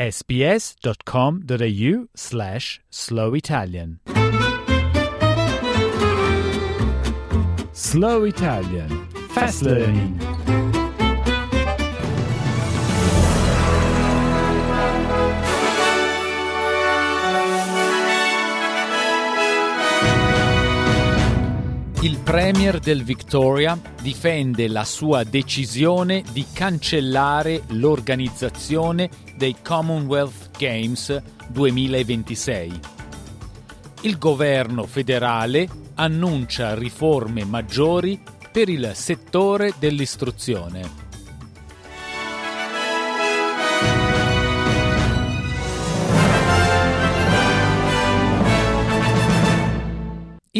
sbs.com.au slash slow Italian. Slow Italian Fast Learning Il Premier del Victoria difende la sua decisione di cancellare l'organizzazione dei Commonwealth Games 2026. Il governo federale annuncia riforme maggiori per il settore dell'istruzione.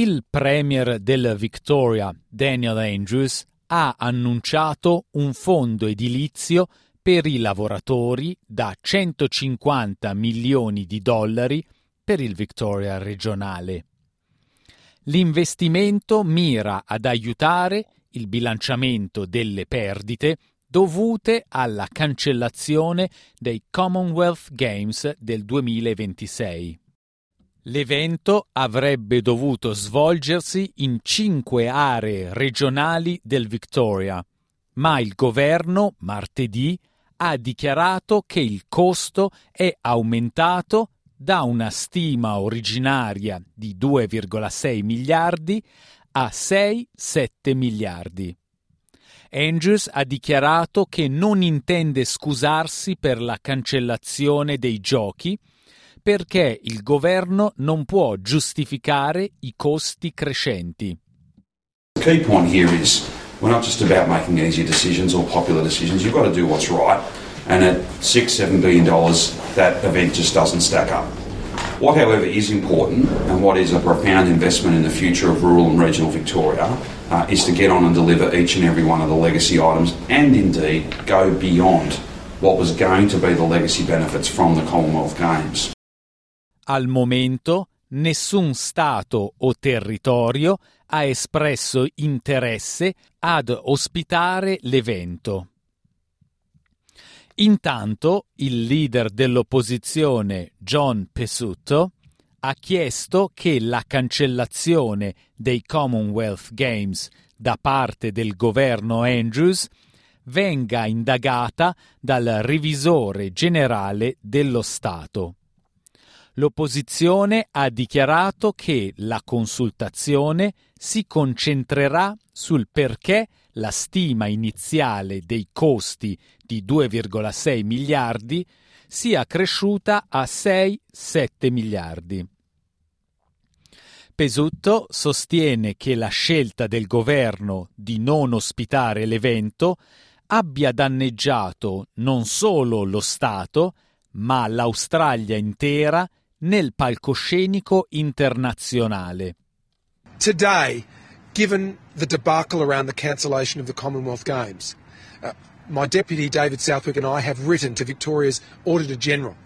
Il premier del Victoria, Daniel Andrews, ha annunciato un fondo edilizio per i lavoratori da 150 milioni di dollari per il Victoria regionale. L'investimento mira ad aiutare il bilanciamento delle perdite dovute alla cancellazione dei Commonwealth Games del 2026. L'evento avrebbe dovuto svolgersi in cinque aree regionali del Victoria, ma il governo martedì ha dichiarato che il costo è aumentato da una stima originaria di 2,6 miliardi a 6-7 miliardi. Andrews ha dichiarato che non intende scusarsi per la cancellazione dei giochi perché il governo non può giustificare i costi crescenti. The key point here is we're not just about making easy decisions or popular decisions. You've got to do what's right. And at six, seven billion dollars, that event just doesn't stack up. What, however, is important and what is a profound investment in the future of rural and regional Victoria uh, is to get on and deliver each and every one of the legacy items and indeed go beyond what was going to be the legacy benefits from the Commonwealth Games. Al momento nessun Stato o territorio ha espresso interesse ad ospitare l'evento. Intanto il leader dell'opposizione John Pesutto ha chiesto che la cancellazione dei Commonwealth Games da parte del governo Andrews venga indagata dal revisore generale dello Stato. L'opposizione ha dichiarato che la consultazione si concentrerà sul perché la stima iniziale dei costi di 2,6 miliardi sia cresciuta a 6-7 miliardi. Pesutto sostiene che la scelta del governo di non ospitare l'evento abbia danneggiato non solo lo Stato, ma l'Australia intera nel palcoscenico internazionale. Today, given the debacle around the cancellation of the Commonwealth Games, uh, my deputy David Southwick and I have written to Victoria's Auditor General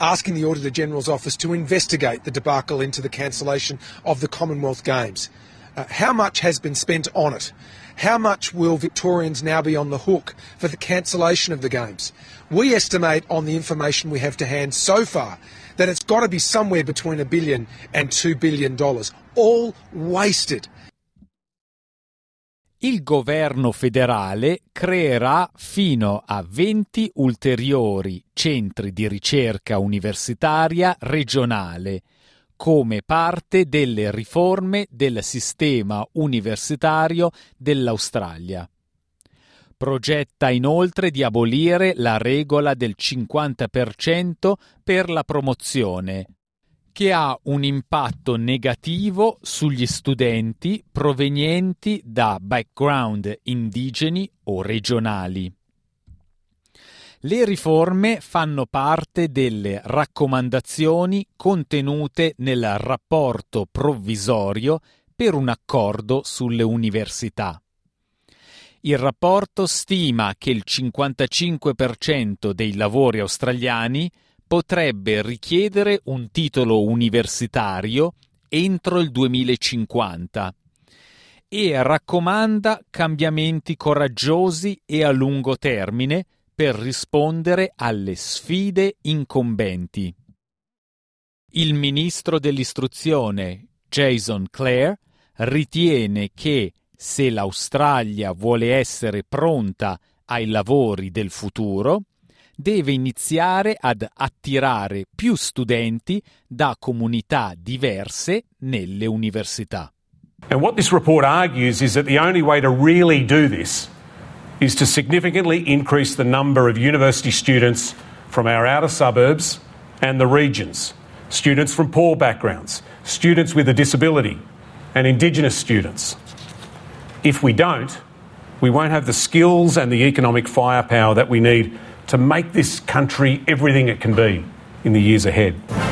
asking the Auditor General's office to investigate the debacle into the cancellation of the Commonwealth Games. Uh, how much has been spent on it? How much will Victorians now be on the hook for the cancellation of the Games? We estimate on the information we have to hand so far that it's got to be somewhere between a billion and two billion dollars, all wasted. Il governo federale creerà fino a 20 ulteriori centri di ricerca universitaria regionale come parte delle riforme del sistema universitario dell'Australia. Progetta inoltre di abolire la regola del 50% per la promozione, che ha un impatto negativo sugli studenti provenienti da background indigeni o regionali. Le riforme fanno parte delle raccomandazioni contenute nel rapporto provvisorio per un accordo sulle università. Il rapporto stima che il 55% dei lavori australiani potrebbe richiedere un titolo universitario entro il 2050 e raccomanda cambiamenti coraggiosi e a lungo termine per rispondere alle sfide incombenti. Il ministro dell'istruzione Jason Clare ritiene che se l'Australia vuole essere pronta ai lavori del futuro, deve iniziare ad attirare più studenti da comunità diverse nelle università. And what this report argues is that the only way to really do this is to significantly increase the number of university students from our outer suburbs and the regions, students from poor backgrounds, students with a disability, and Indigenous students. If we don't, we won't have the skills and the economic firepower that we need to make this country everything it can be in the years ahead.